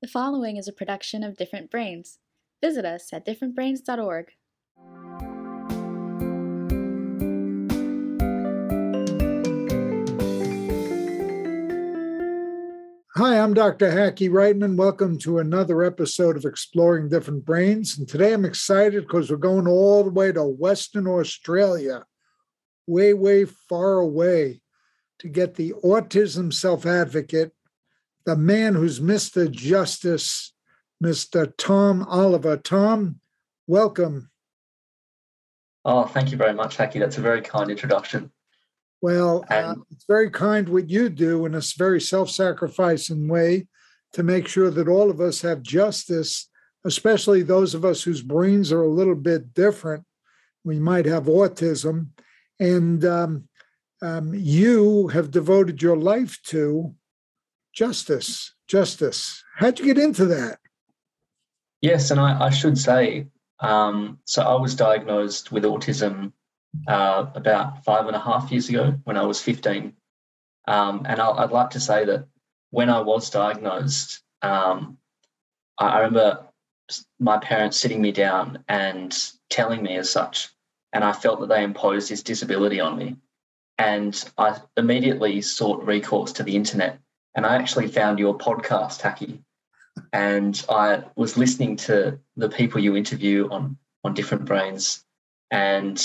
The following is a production of Different Brains. Visit us at differentbrains.org. Hi, I'm Dr. Hackie Reitman. Welcome to another episode of Exploring Different Brains. And today I'm excited because we're going all the way to Western Australia, way, way far away, to get the autism self advocate, the man who's Mr. Justice, Mr. Tom Oliver. Tom, welcome. Oh, thank you very much, Hackie. That's a very kind introduction. Well, uh, it's very kind what you do in a very self sacrificing way to make sure that all of us have justice, especially those of us whose brains are a little bit different. We might have autism. And um, um, you have devoted your life to justice. Justice. How'd you get into that? Yes, and I, I should say um, so I was diagnosed with autism uh, about five and a half years ago when I was 15. Um, and i would like to say that when I was diagnosed, um, I, I remember my parents sitting me down and telling me as such, and I felt that they imposed this disability on me. And I immediately sought recourse to the internet, and I actually found your podcast, Hackie, and I was listening to the people you interview on on different brains, and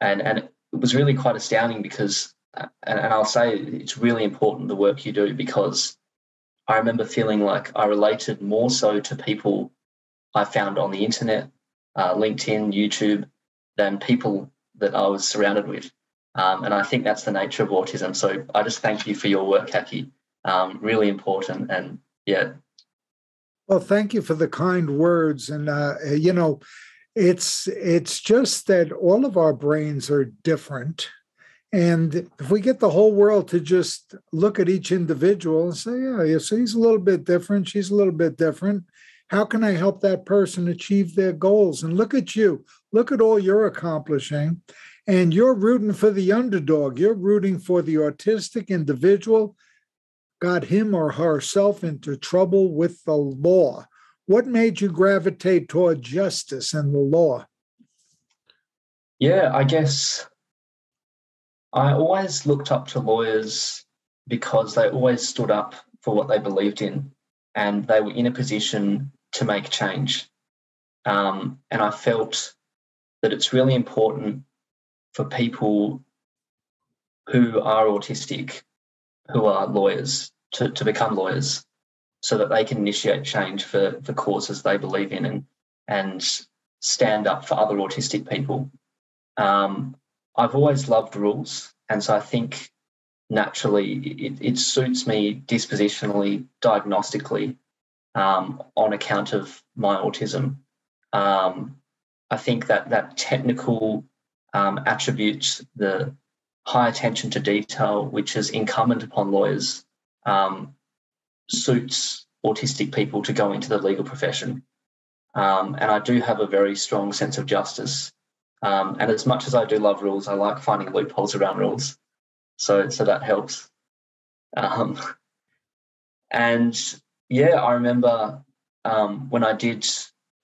and and it was really quite astounding because and, and I'll say it's really important the work you do because I remember feeling like I related more so to people I found on the internet, uh, LinkedIn, YouTube, than people that I was surrounded with. Um, and I think that's the nature of autism. So I just thank you for your work, Hackie. Um, really important. And yeah. Well, thank you for the kind words. And, uh, you know, it's it's just that all of our brains are different. And if we get the whole world to just look at each individual and say, yeah, you see, he's a little bit different, she's a little bit different. How can I help that person achieve their goals? And look at you, look at all you're accomplishing. And you're rooting for the underdog. You're rooting for the autistic individual, got him or herself into trouble with the law. What made you gravitate toward justice and the law? Yeah, I guess I always looked up to lawyers because they always stood up for what they believed in and they were in a position to make change. Um, and I felt that it's really important for people who are autistic, who are lawyers, to, to become lawyers so that they can initiate change for, for causes they believe in and, and stand up for other autistic people. Um, I've always loved rules, and so I think naturally it, it suits me dispositionally, diagnostically, um, on account of my autism. Um, I think that that technical um, attributes, the high attention to detail, which is incumbent upon lawyers, um, suits autistic people to go into the legal profession. Um, and I do have a very strong sense of justice. Um, and as much as I do love rules, I like finding loopholes around rules. So, so that helps. Um, and yeah, I remember um, when I did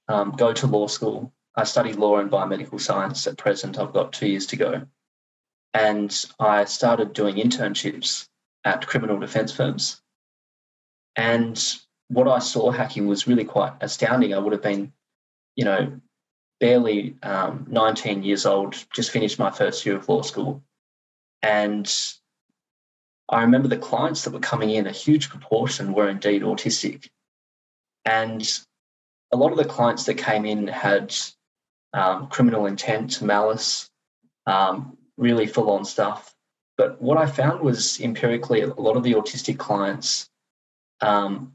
um, go to law school, I studied law and biomedical science. At present, I've got two years to go. And I started doing internships at criminal defense firms. And what I saw Hackie was really quite astounding. I would have been, you know, barely um, 19 years old, just finished my first year of law school. And I remember the clients that were coming in, a huge proportion were indeed autistic. And a lot of the clients that came in had um, criminal intent, malice, um, really full on stuff. But what I found was empirically, a lot of the autistic clients um,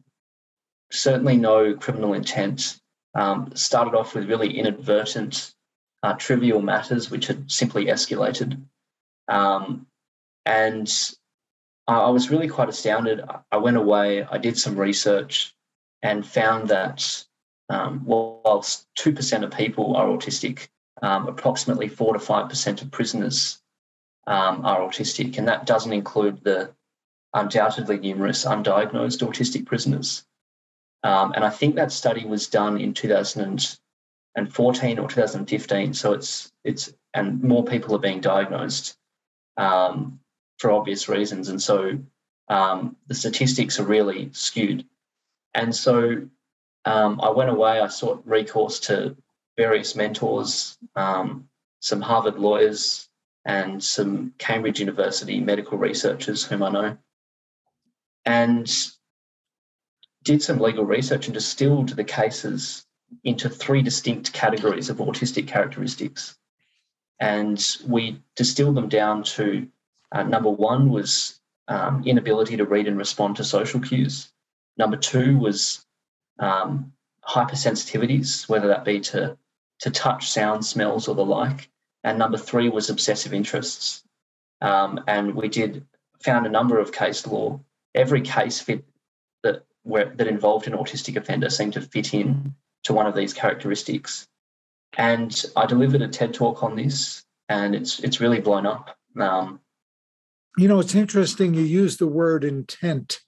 certainly no criminal intent. Um, started off with really inadvertent, uh, trivial matters which had simply escalated. Um, and I, I, was really quite astounded. I went away, I did some research, and found that um, whilst 2% of people are autistic, um, approximately 4 to 5% of prisoners um, are autistic. And that doesn't include the undoubtedly numerous undiagnosed autistic prisoners. Um, and I think that study was done in 2014 or 2015. So it's it's and more people are being diagnosed um, for obvious reasons, and so um, the statistics are really skewed. And so um, I went away. I sought recourse to various mentors, um, some Harvard lawyers, and some Cambridge University medical researchers whom I know, and did some legal research and distilled the cases into three distinct categories of autistic characteristics. And we distilled them down to uh, number one was um, inability to read and respond to social cues. Number two was um, hypersensitivities, whether that be to, to touch, sound, smells, or the like. And number three was obsessive interests. Um, and we did found a number of case law. Every case fit that where, that involved an autistic offender seemed to fit in to one of these characteristics. And I delivered a TED talk on this, and it's it's really blown up. Um, you know, it's interesting you use the word intent,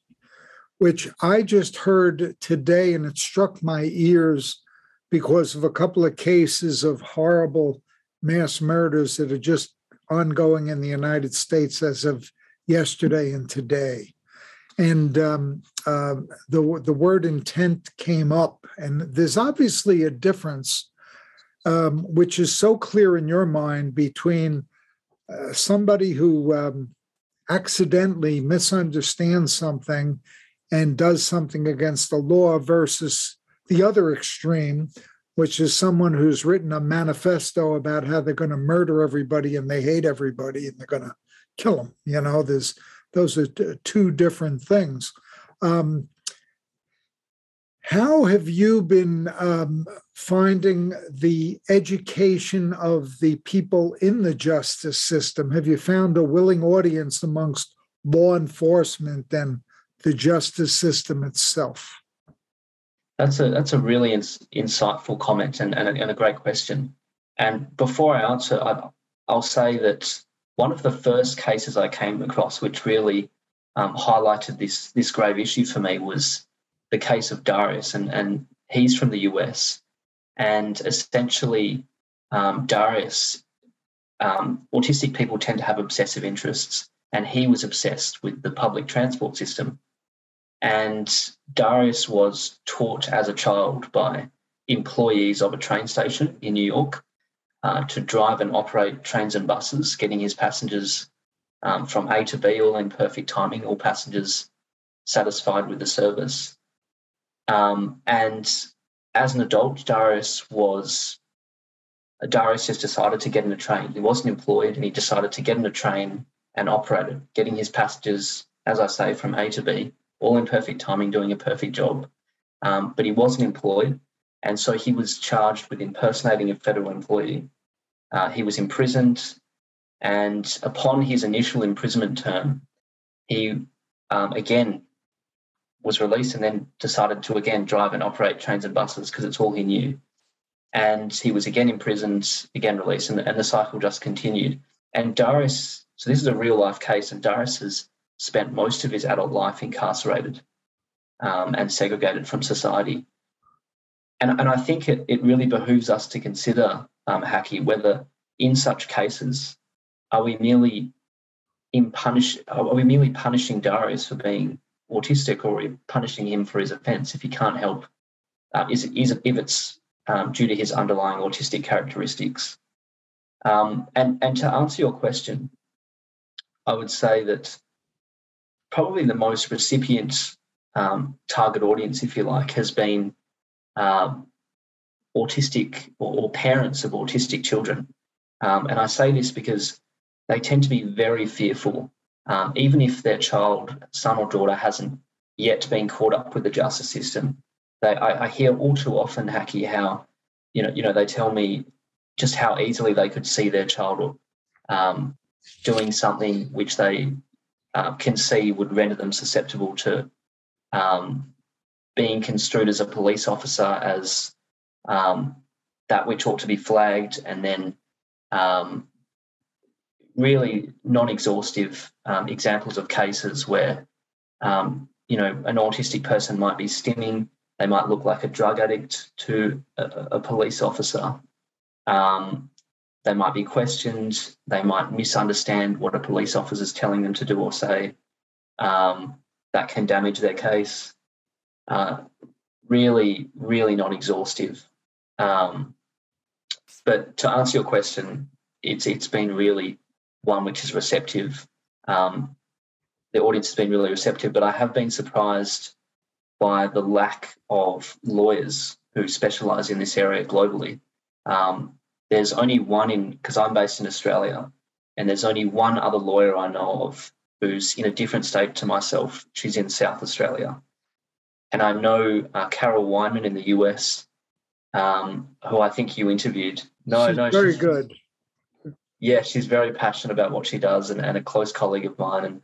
which I just heard today, and it struck my ears because of a couple of cases of horrible mass murders that are just ongoing in the United States as of yesterday and today. And um, uh, the the word intent came up, and there's obviously a difference, um, which is so clear in your mind between uh, somebody who um, accidentally misunderstands something and does something against the law versus the other extreme, which is someone who's written a manifesto about how they're going to murder everybody and they hate everybody and they're going to kill them. You know, there's those are two different things. Um, how have you been um, finding the education of the people in the justice system? Have you found a willing audience amongst law enforcement and the justice system itself? That's a that's a really ins- insightful comment and, and a, and, a, great question. And before I answer, I, I'll say that one of the first cases I came across, which really um, highlighted this this grave issue for me, was the case of Darius, and, and he's from the US. And essentially, um, Darius, um, autistic people tend to have obsessive interests, and he was obsessed with the public transport system. And Darius was taught as a child by employees of a train station in New York uh, to drive and operate trains and buses, getting his passengers um, from A to B all in perfect timing, all passengers satisfied with the service. Um, and as an adult, Darius was Darius just decided to get in a train. He wasn't employed, and he decided to get in a train and operate it, getting his passengers, as I say, from A to B, all in perfect timing, doing a perfect job. Um, but he wasn't employed, and so he was charged with impersonating a federal employee. Uh, he was imprisoned, and upon his initial imprisonment term, he um, again was released and then decided to again drive and operate trains and buses because it's all he knew. And he was again imprisoned, again released, and, and the cycle just continued. And Darius, so this is a real life case, and Darius has spent most of his adult life incarcerated um, and segregated from society. And, and I think it, it really behooves us to consider, um, Hackie, whether in such cases are we merely in punish are we merely punishing Darius for being autistic or punishing him for his offence if he can't help, uh, is, is if it's um, due to his underlying autistic characteristics. Um, and, and to answer your question, I would say that probably the most recipient um, target audience, if you like, has been um, autistic or, or, parents of autistic children. Um, and I say this because they tend to be very fearful um, even if their child, son or daughter, hasn't yet been caught up with the justice system. They, I, I hear all too often, Hackie, how you know, you know, they tell me just how easily they could see their child um, doing something which they uh, can see would render them susceptible to um, being construed as a police officer as um, that which ought to be flagged, and then um, really non-exhaustive um, examples of cases where um, you know an autistic person might be stimming They might look like a drug addict to a, a police officer. Um, they might be questioned. They might misunderstand what a police officer is telling them to do or say. Um, that can damage their case. Uh, really, really not exhaustive. Um, but to answer your question, it's it's been really one which is receptive. Um, the audience has been really receptive, but I have been surprised by the lack of lawyers who specialise in this area globally. Um, there's only one in because I'm based in Australia, and there's only one other lawyer I know of who's in a different state to myself. She's in South Australia, and I know uh, Carol Weinman in the US, um, who I think you interviewed. No, no, she's no, very she's, good. Yeah, she's very passionate about what she does, and, and a close colleague of mine. And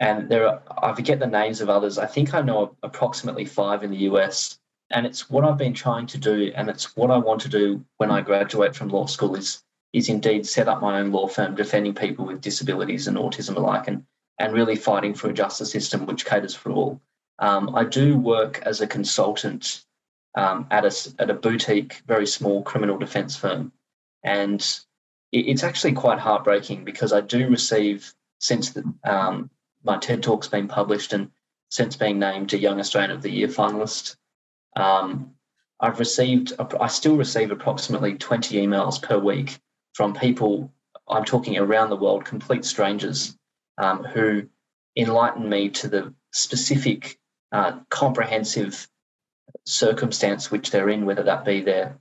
and there are I forget the names of others. I think I know approximately five in the US and it's what I've been trying to do, and it's what I want to do when I graduate from law school is is indeed set up my own law firm defending people with disabilities and autism alike, and and really fighting for a justice system which caters for all. Um, I do work as a consultant um, at a at a boutique, very small criminal defence firm, and it, it's actually quite heartbreaking because I do receive since the, um, my TED talk's been published and since being named a Young Australian of the Year finalist um, I've received, I still receive approximately 20 emails per week from people, I'm talking around the world, complete strangers um, who enlighten me to the specific, uh, comprehensive circumstance which they're in, whether that be they're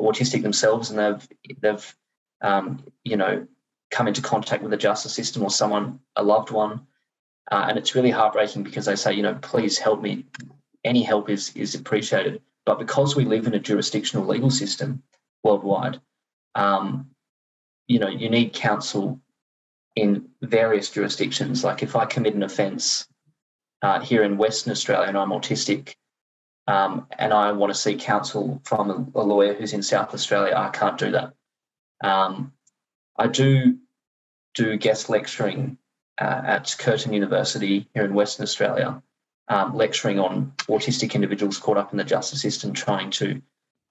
autistic themselves and they've, they've um, you know, come into contact with the justice system or someone, a loved one. Uh, and it's really heartbreaking because they say, you know, please help me any help is is appreciated. But because we live in a jurisdictional legal system worldwide, um, you know, you need counsel in various jurisdictions. Like if I commit an offence uh, here in Western Australia and I'm autistic, um, and I want to see counsel from a, lawyer who's in South Australia, I can't do that. Um, I do do guest lecturing uh, at Curtin University here in Western Australia, um, lecturing on autistic individuals caught up in the justice system, trying to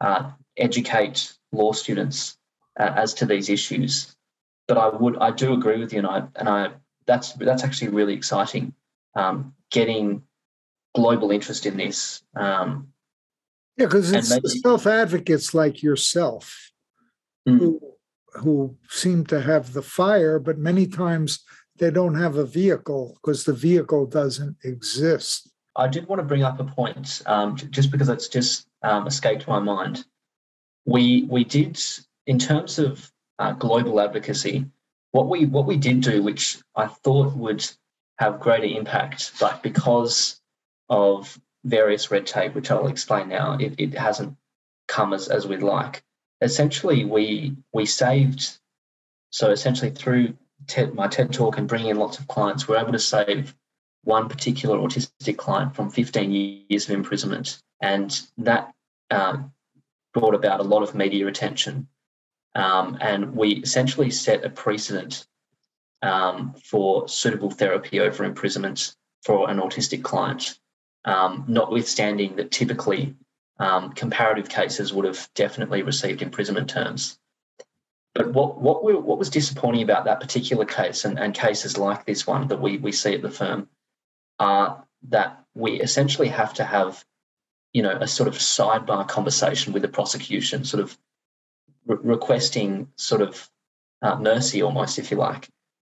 uh, educate law students uh, as to these issues. But I would, I do agree with you, and I, and I, that's that's actually really exciting. Um, getting global interest in this. Um, yeah, because it's maybe, self advocates like yourself mm. who who seem to have the fire, but many times they don't have a vehicle because the vehicle doesn't exist. I did want to bring up a point, um, just because it's just um, escaped my mind. We we did in terms of uh, global advocacy, what we what we did do, which I thought would have greater impact, but because of various red tape, which I'll explain now, it, it hasn't come as, as we'd like. Essentially, we we saved so essentially through TED, my TED talk and bringing in lots of clients, we're able to save one particular autistic client from 15 years of imprisonment. And that um, brought about a lot of media attention. Um, and we essentially set a precedent um, for suitable therapy over imprisonment for an autistic client, um, notwithstanding that typically um, comparative cases would have definitely received imprisonment terms. But what what, we, what was disappointing about that particular case and, and cases like this one that we, we see at the firm are that we essentially have to have, you know, a sort of sidebar conversation with the prosecution, sort of re- requesting sort of uh, mercy almost, if you like.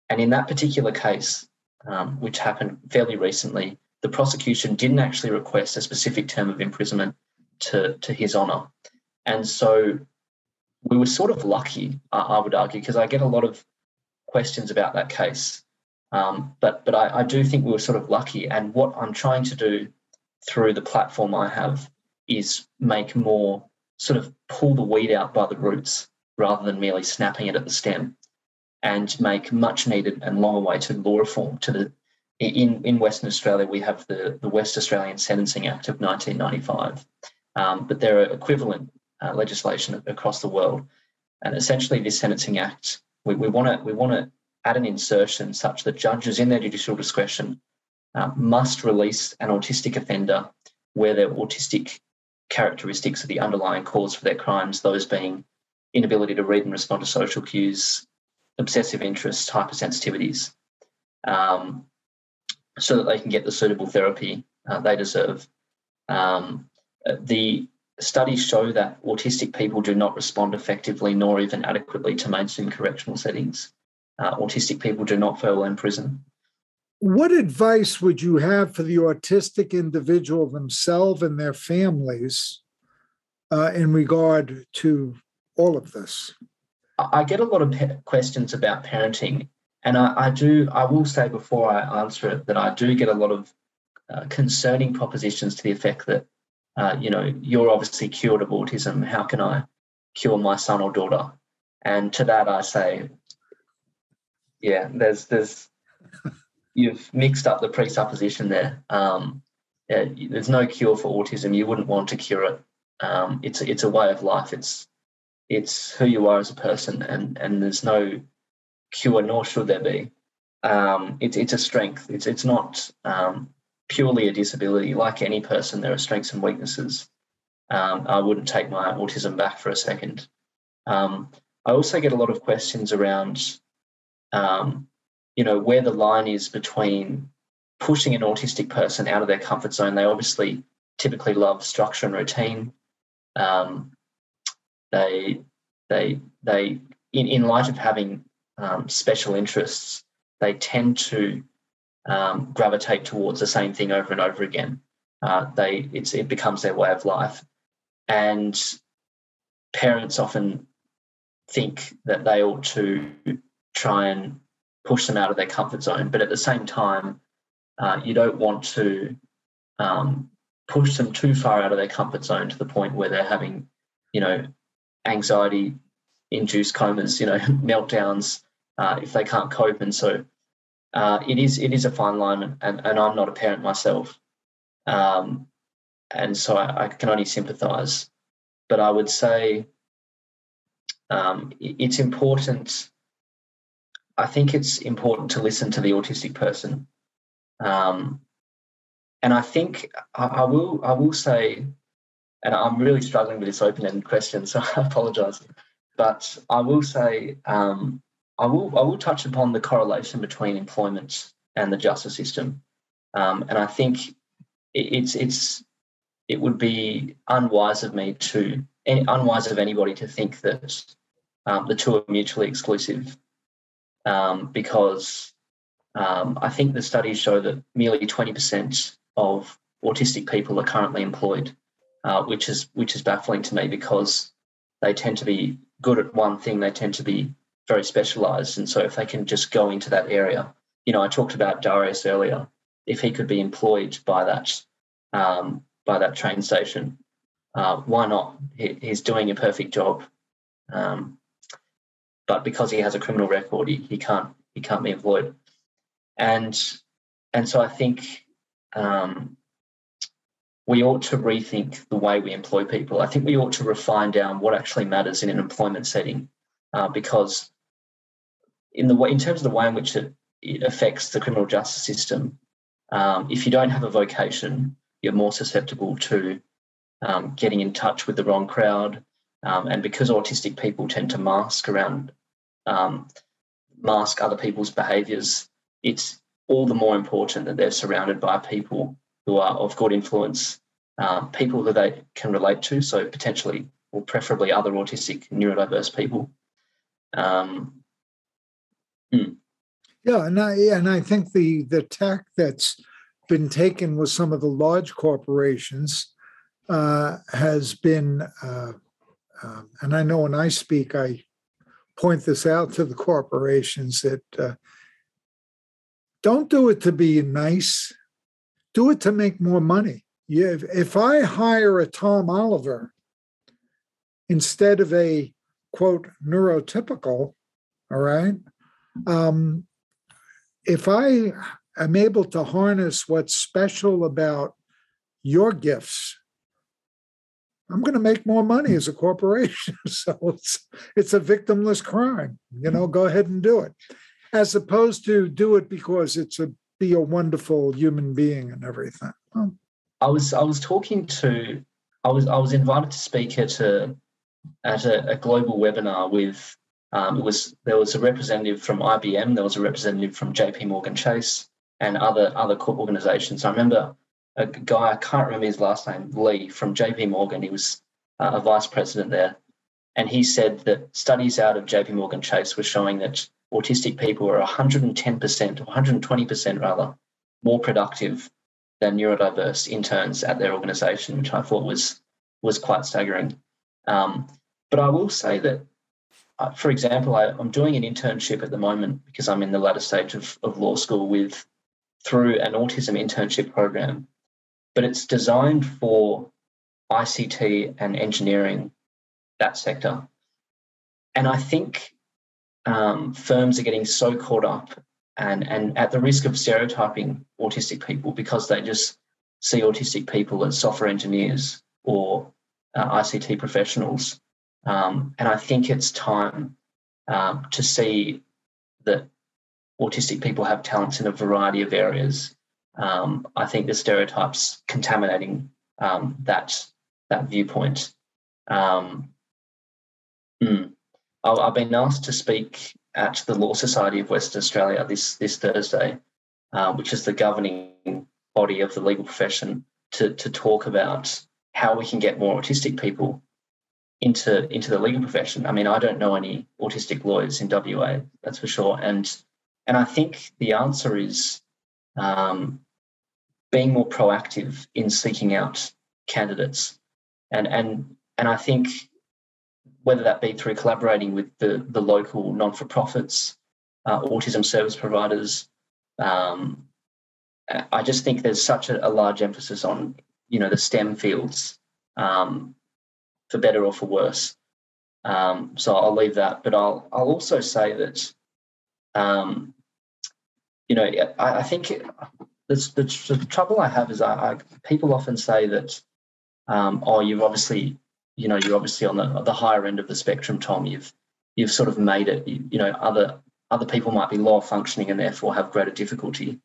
And in that particular case, um, which happened fairly recently, the prosecution didn't actually request a specific term of imprisonment to, to his honour. And so we were sort of lucky, I would argue, because I get a lot of questions about that case. Um, but but I, I, do think we were sort of lucky. And what I'm trying to do through the platform I have is make more sort of pull the weed out by the roots rather than merely snapping it at the stem, and make much needed and long awaited law reform to the. In, in Western Australia, we have the, the West Australian Sentencing Act of 1995, um, but there are equivalent uh, legislation across the world. And essentially, this Sentencing Act, we want to we want to add an insertion such that judges, in their judicial discretion, uh, must release an autistic offender where their autistic characteristics are the underlying cause for their crimes, those being inability to read and respond to social cues, obsessive interests, hypersensitivities, um, so that they can get the suitable therapy uh, they deserve. Um, the studies show that autistic people do not respond effectively nor even adequately to mainstream correctional settings. Uh, autistic people do not fare well in prison. What advice would you have for the autistic individual themselves and their families uh, in regard to all of this? I get a lot of pe- questions about parenting, and I, I, do. I will say before I answer it that I do get a lot of uh, concerning propositions to the effect that, uh, you know, you're obviously cured of autism. How can I cure my son or daughter? And to that, I say, yeah, there's there's you've mixed up the presupposition there. Um, yeah, there's no cure for autism. You wouldn't want to cure it. Um, it's it's a way of life. It's it's who you are as a person, and and there's no cure, nor should there be. Um, it's it's a strength. It's it's not um, purely a disability. Like any person, there are strengths and weaknesses. Um, I wouldn't take my autism back for a second. Um, I also get a lot of questions around, um, you know, where the line is between pushing an autistic person out of their comfort zone. They obviously typically love structure and routine. Um, they, they, they, in, in light of having um, special interests, they tend to um, gravitate towards the same thing over and over again. Uh, they it becomes their way of life, and parents often think that they ought to try and push them out of their comfort zone, but at the same time, uh, you don't want to um, push them too far out of their comfort zone to the point where they're having, you know, anxiety induced comas, you know, meltdowns uh, if they can't cope, and so uh, it is it is a fine line, and, and I'm not a parent myself, um, and so I, I, can only sympathise. But I would say um, it's important. I think it's important to listen to the autistic person, um, and I think I, I, will I will say, and I'm really struggling with this open-ended question, so I apologise. But I will say um, I will I will touch upon the correlation between employment and the justice system, um, and I think it's it's it would be unwise of me to unwise of anybody to think that um, the two are mutually exclusive, um, because um, I think the studies show that merely twenty percent of autistic people are currently employed, uh, which is which is baffling to me because they tend to be good at one thing. They tend to be very specialized. And so if they can just go into that area, you know, I talked about Darius earlier. If he could be employed by that um, by that train station, uh, why not? He, he's doing a perfect job. Um, but because he has a criminal record, he, he can't he can't be employed. And and so I think um, we ought to rethink the way we employ people. I think we ought to refine down what actually matters in an employment setting, uh, because in the in terms of the way in which it, it affects the criminal justice system, um, if you don't have a vocation, you're more susceptible to um, getting in touch with the wrong crowd. Um, and because autistic people tend to mask around, um, mask other people's behaviours, it's all the more important that they're surrounded by people who are of good influence, um, people that they can relate to. So potentially, or preferably, other autistic neurodiverse people. Um, Hmm. Yeah, and I and I think the the tack that's been taken with some of the large corporations uh, has been, uh, uh, and I know when I speak, I point this out to the corporations that uh, don't do it to be nice, do it to make more money. Yeah, if, if I hire a Tom Oliver instead of a quote neurotypical, all right, um, if I am able to harness what's special about your gifts, I'm going to make more money as a corporation. so it's it's a victimless crime. You know, go ahead and do it, as opposed to do it because it's a be a wonderful human being and everything. I was I was talking to I was I was invited to speak at a at a, a global webinar with um, it was there was a representative from IBM, there was a representative from JP Morgan Chase, and other other corp organizations. I remember a guy I can't remember his last name, Lee from JP Morgan. He was uh, a vice president there, and he said that studies out of JP Morgan Chase were showing that autistic people are 110%, 120% rather, more productive than neurodiverse interns at their organization, which I thought was was quite staggering. Um, but I will say that, uh, for example, I, am doing an internship at the moment because I'm in the latter stage of, of law school with through an autism internship program, but it's designed for ICT and engineering that sector. And I think um, firms are getting so caught up and, and at the risk of stereotyping autistic people because they just see autistic people as software engineers or uh, ICT professionals. Um, and I think it's time um, to see that autistic people have talents in a variety of areas. Um, I think the stereotypes contaminating um, that that viewpoint. Mm, I've been asked to speak at the Law Society of Western Australia this this Thursday, uh, which is the governing body of the legal profession, to to talk about how we can get more autistic people into into the legal profession. I mean, I don't know any autistic lawyers in WA, that's for sure, and and I think the answer is um, being more proactive in seeking out candidates, and and and I think whether that be through collaborating with the, the local non for profits, uh, autism service providers. Um, I just think there's such a, a, large emphasis on you know the STEM fields, um, for better or for worse. Um, so I'll leave that, but I'll I'll also say that, um, you know, I, I think the, the, the trouble I have is I, I people often say that, um, oh, you've obviously you know you're obviously on the the higher end of the spectrum, Tom. You've you've sort of made it. You, you know, other other people might be lower functioning and therefore have greater difficulty.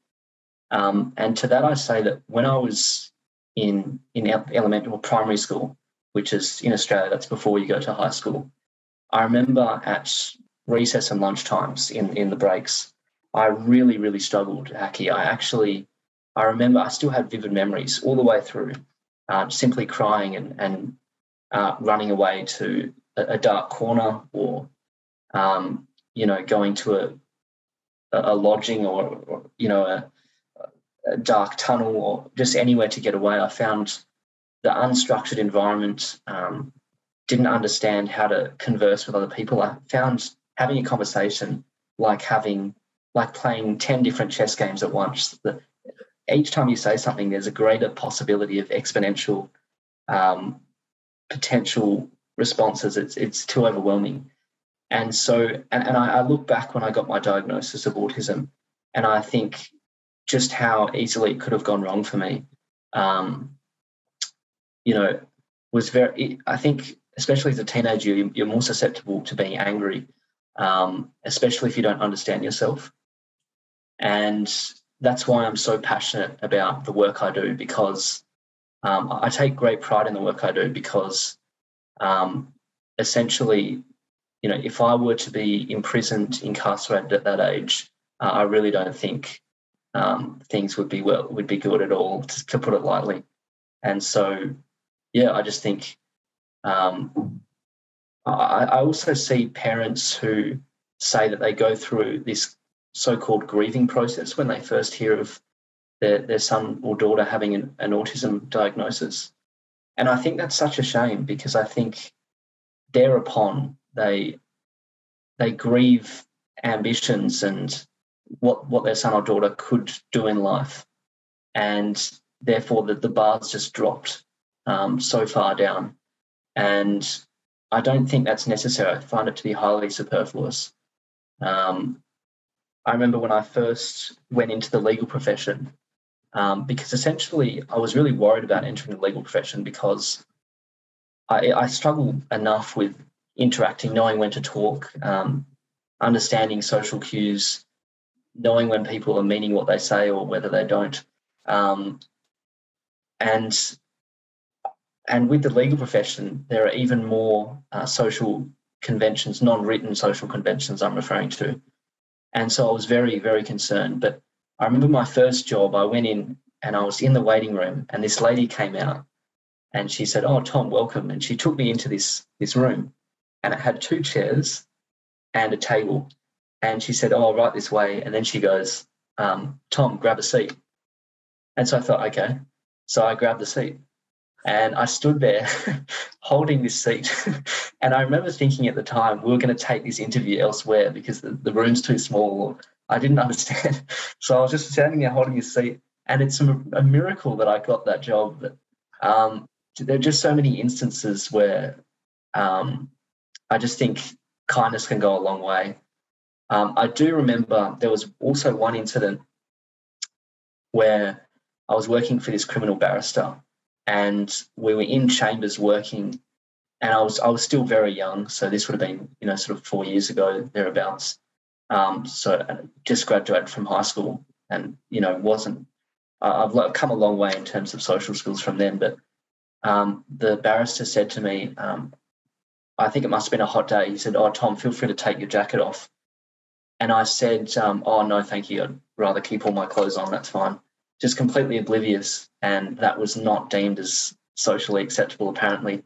Um, and to that, I say that when I was in in elementary or primary school, which is in Australia, that's before you go to high school. I remember at recess and lunch times in in the breaks, I really really struggled, Hackie. I actually, I remember I still had vivid memories all the way through, uh, simply crying and and uh, running away to a, a dark corner or, um, you know, going to a, a lodging or, or you know, a, a, dark tunnel or just anywhere to get away. I found the unstructured environment, um, didn't understand how to converse with other people. I found having a conversation like having, like playing 10 different chess games at once. The, each time you say something, there's a greater possibility of exponential um, potential responses. It's it's too overwhelming. And so, and, and I, I look back when I got my diagnosis of autism, and I think just how easily it could have gone wrong for me. Um, you know, was very. I think, especially as a teenager, you're more susceptible to being angry, um, especially if you don't understand yourself. And that's why I'm so passionate about the work I do because um, I take great pride in the work I do because um, essentially, you know, if I were to be imprisoned, incarcerated at that age, uh, I really don't think um, things would be well would be good at all, to, to, put it lightly. And so, yeah, I just think um, I, I also see parents who say that they go through this so-called grieving process when they first hear of their, their son or daughter having an, an autism diagnosis. And I think that's such a shame because I think thereupon they they grieve ambitions and what what their son or daughter could do in life, and therefore the, the bar's just dropped um, so far down. And I don't think that's necessary. I find it to be highly superfluous. Um, I remember when I first went into the legal profession, um, because essentially I was really worried about entering the legal profession because I, I struggle enough with interacting, knowing when to talk, um, understanding social cues, knowing when people are meaning what they say or whether they don't. Um, and and with the legal profession, there are even more uh, social conventions, non-written social conventions. I'm referring to, and so I was very, very concerned. But I remember my first job. I went in and I was in the waiting room, and this lady came out, and she said, "Oh, Tom, welcome." And she took me into this this room, and it had two chairs and a table. And she said, "Oh, right this way." And then she goes, um, "Tom, grab a seat." And so I thought, okay. So I grabbed the seat, and I stood there holding this seat. and I remember thinking at the time, we were going to take this interview elsewhere because the, the room's too small. I didn't understand. So I was just standing there holding this seat. And it's a, a miracle that I got that job. Um, there are just so many instances where um, I just think kindness can go a long way. Um, I do remember there was also one incident where I was working for this criminal barrister and we were in chambers working and I was I was still very young, so this would have been you know sort of four years ago thereabouts. Um, so uh, just graduated from high school, and you know wasn't I've come a long way in terms of social skills from then. But um, the barrister said to me, um, I think it must have been a hot day. He said, "Oh Tom, feel free to take your jacket off." And I said, um, "Oh no, thank you. I'd rather keep all my clothes on. That's fine." Just completely oblivious, and that was not deemed as socially acceptable. Apparently,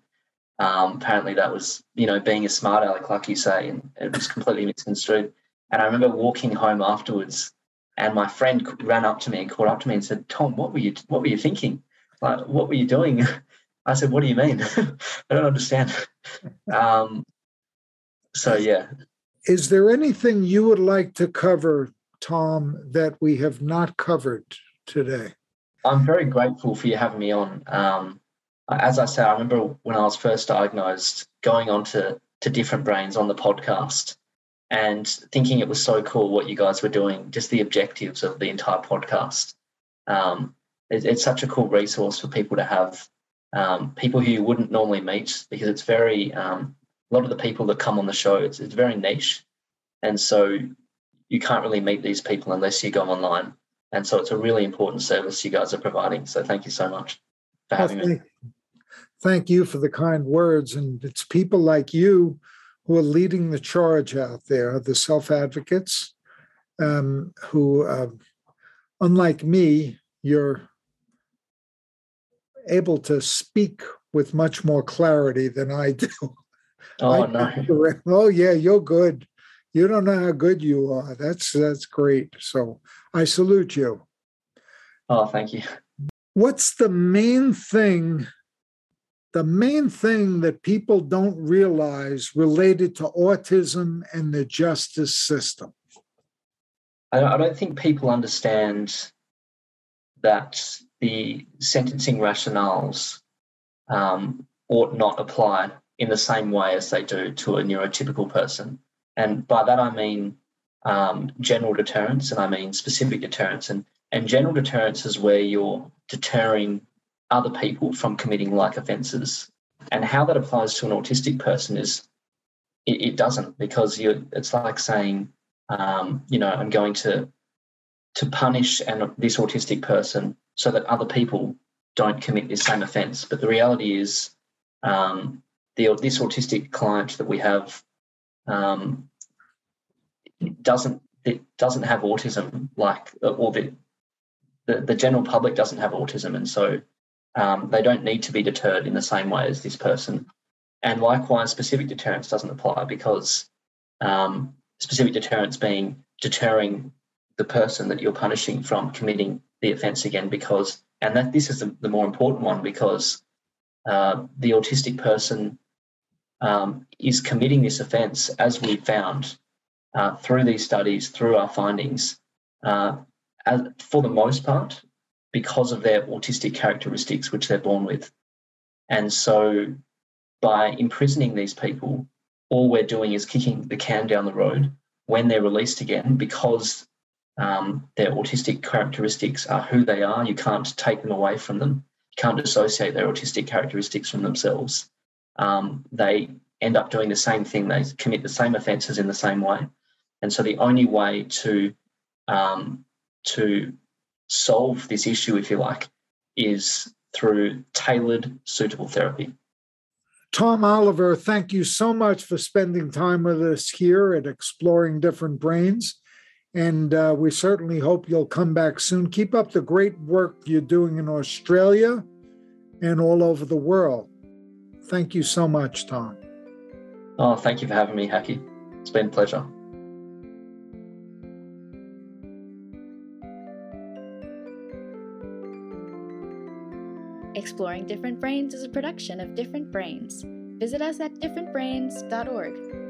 um, apparently, that was you know being a smart aleck, like you say, and it was completely misconstrued. And I remember walking home afterwards, and my friend ran up to me and caught up to me and said, "Tom, what were you what were you thinking? Like, what were you doing?" I said, "What do you mean? I don't understand." Um, so yeah. Is there anything you would like to cover, Tom, that we have not covered today? I'm very grateful for you having me on. Um, as I say, I remember when I was first diagnosed, going on to, to different brains on the podcast and thinking it was so cool what you guys were doing, just the objectives of the entire podcast. Um, it, it's such a cool resource for people to have, um, people who you wouldn't normally meet, because it's very, um, a lot of the people that come on the show, it's, it's very niche. And so you can't really meet these people unless you go online. And so it's a really important service you guys are providing. So thank you so much for having me thank you for the kind words. And it's people like you who are leading the charge out there, the self advocates, um, who, uh, unlike me, you're able to speak with much more clarity than I do. Oh I no! Oh yeah, you're good. You don't know how good you are. That's that's great. So I salute you. Oh, thank you. What's the main thing the main thing that people don't realize related to autism and the justice system? I don't think people understand that the sentencing rationales um, ought not apply in the same way as they do to a neurotypical person. And by that I mean um, general deterrence and I mean specific deterrence. And, and general deterrence is where you're deterring other people from committing like offences. And how that applies to an autistic person is it, it doesn't because you it's like saying, um, you know, I'm going to to punish and this autistic person so that other people don't commit this same offence. But the reality is, um, the this autistic client that we have um, doesn't it doesn't have autism like or the, the the general public doesn't have autism, and so um, they don't need to be deterred in the same way as this person. And likewise, specific deterrence doesn't apply because um, specific deterrence being deterring the person that you're punishing from committing the offence again because, and that this is the, the more important one because uh, the autistic person um, is committing this offence as we found uh, through these studies, through our findings, uh, as, for the most part, because of their autistic characteristics, which they're born with. And so by imprisoning these people, all we're doing is kicking the can down the road when they're released again because um, their autistic characteristics are who they are. You can't take them away from them. You can't dissociate their autistic characteristics from themselves. Um, they end up doing the same thing. They commit the same offences in the same way. And so the only way to um, to solve this issue, if you like, is through tailored, suitable therapy. Tom Oliver, thank you so much for spending time with us here at Exploring Different Brains. And uh, we certainly hope you'll come back soon. Keep up the great work you're doing in Australia and all over the world. Thank you so much, Tom. Oh, thank you for having me, Hackie. It's been a pleasure. Exploring Different Brains is a production of Different Brains. Visit us at differentbrains.org.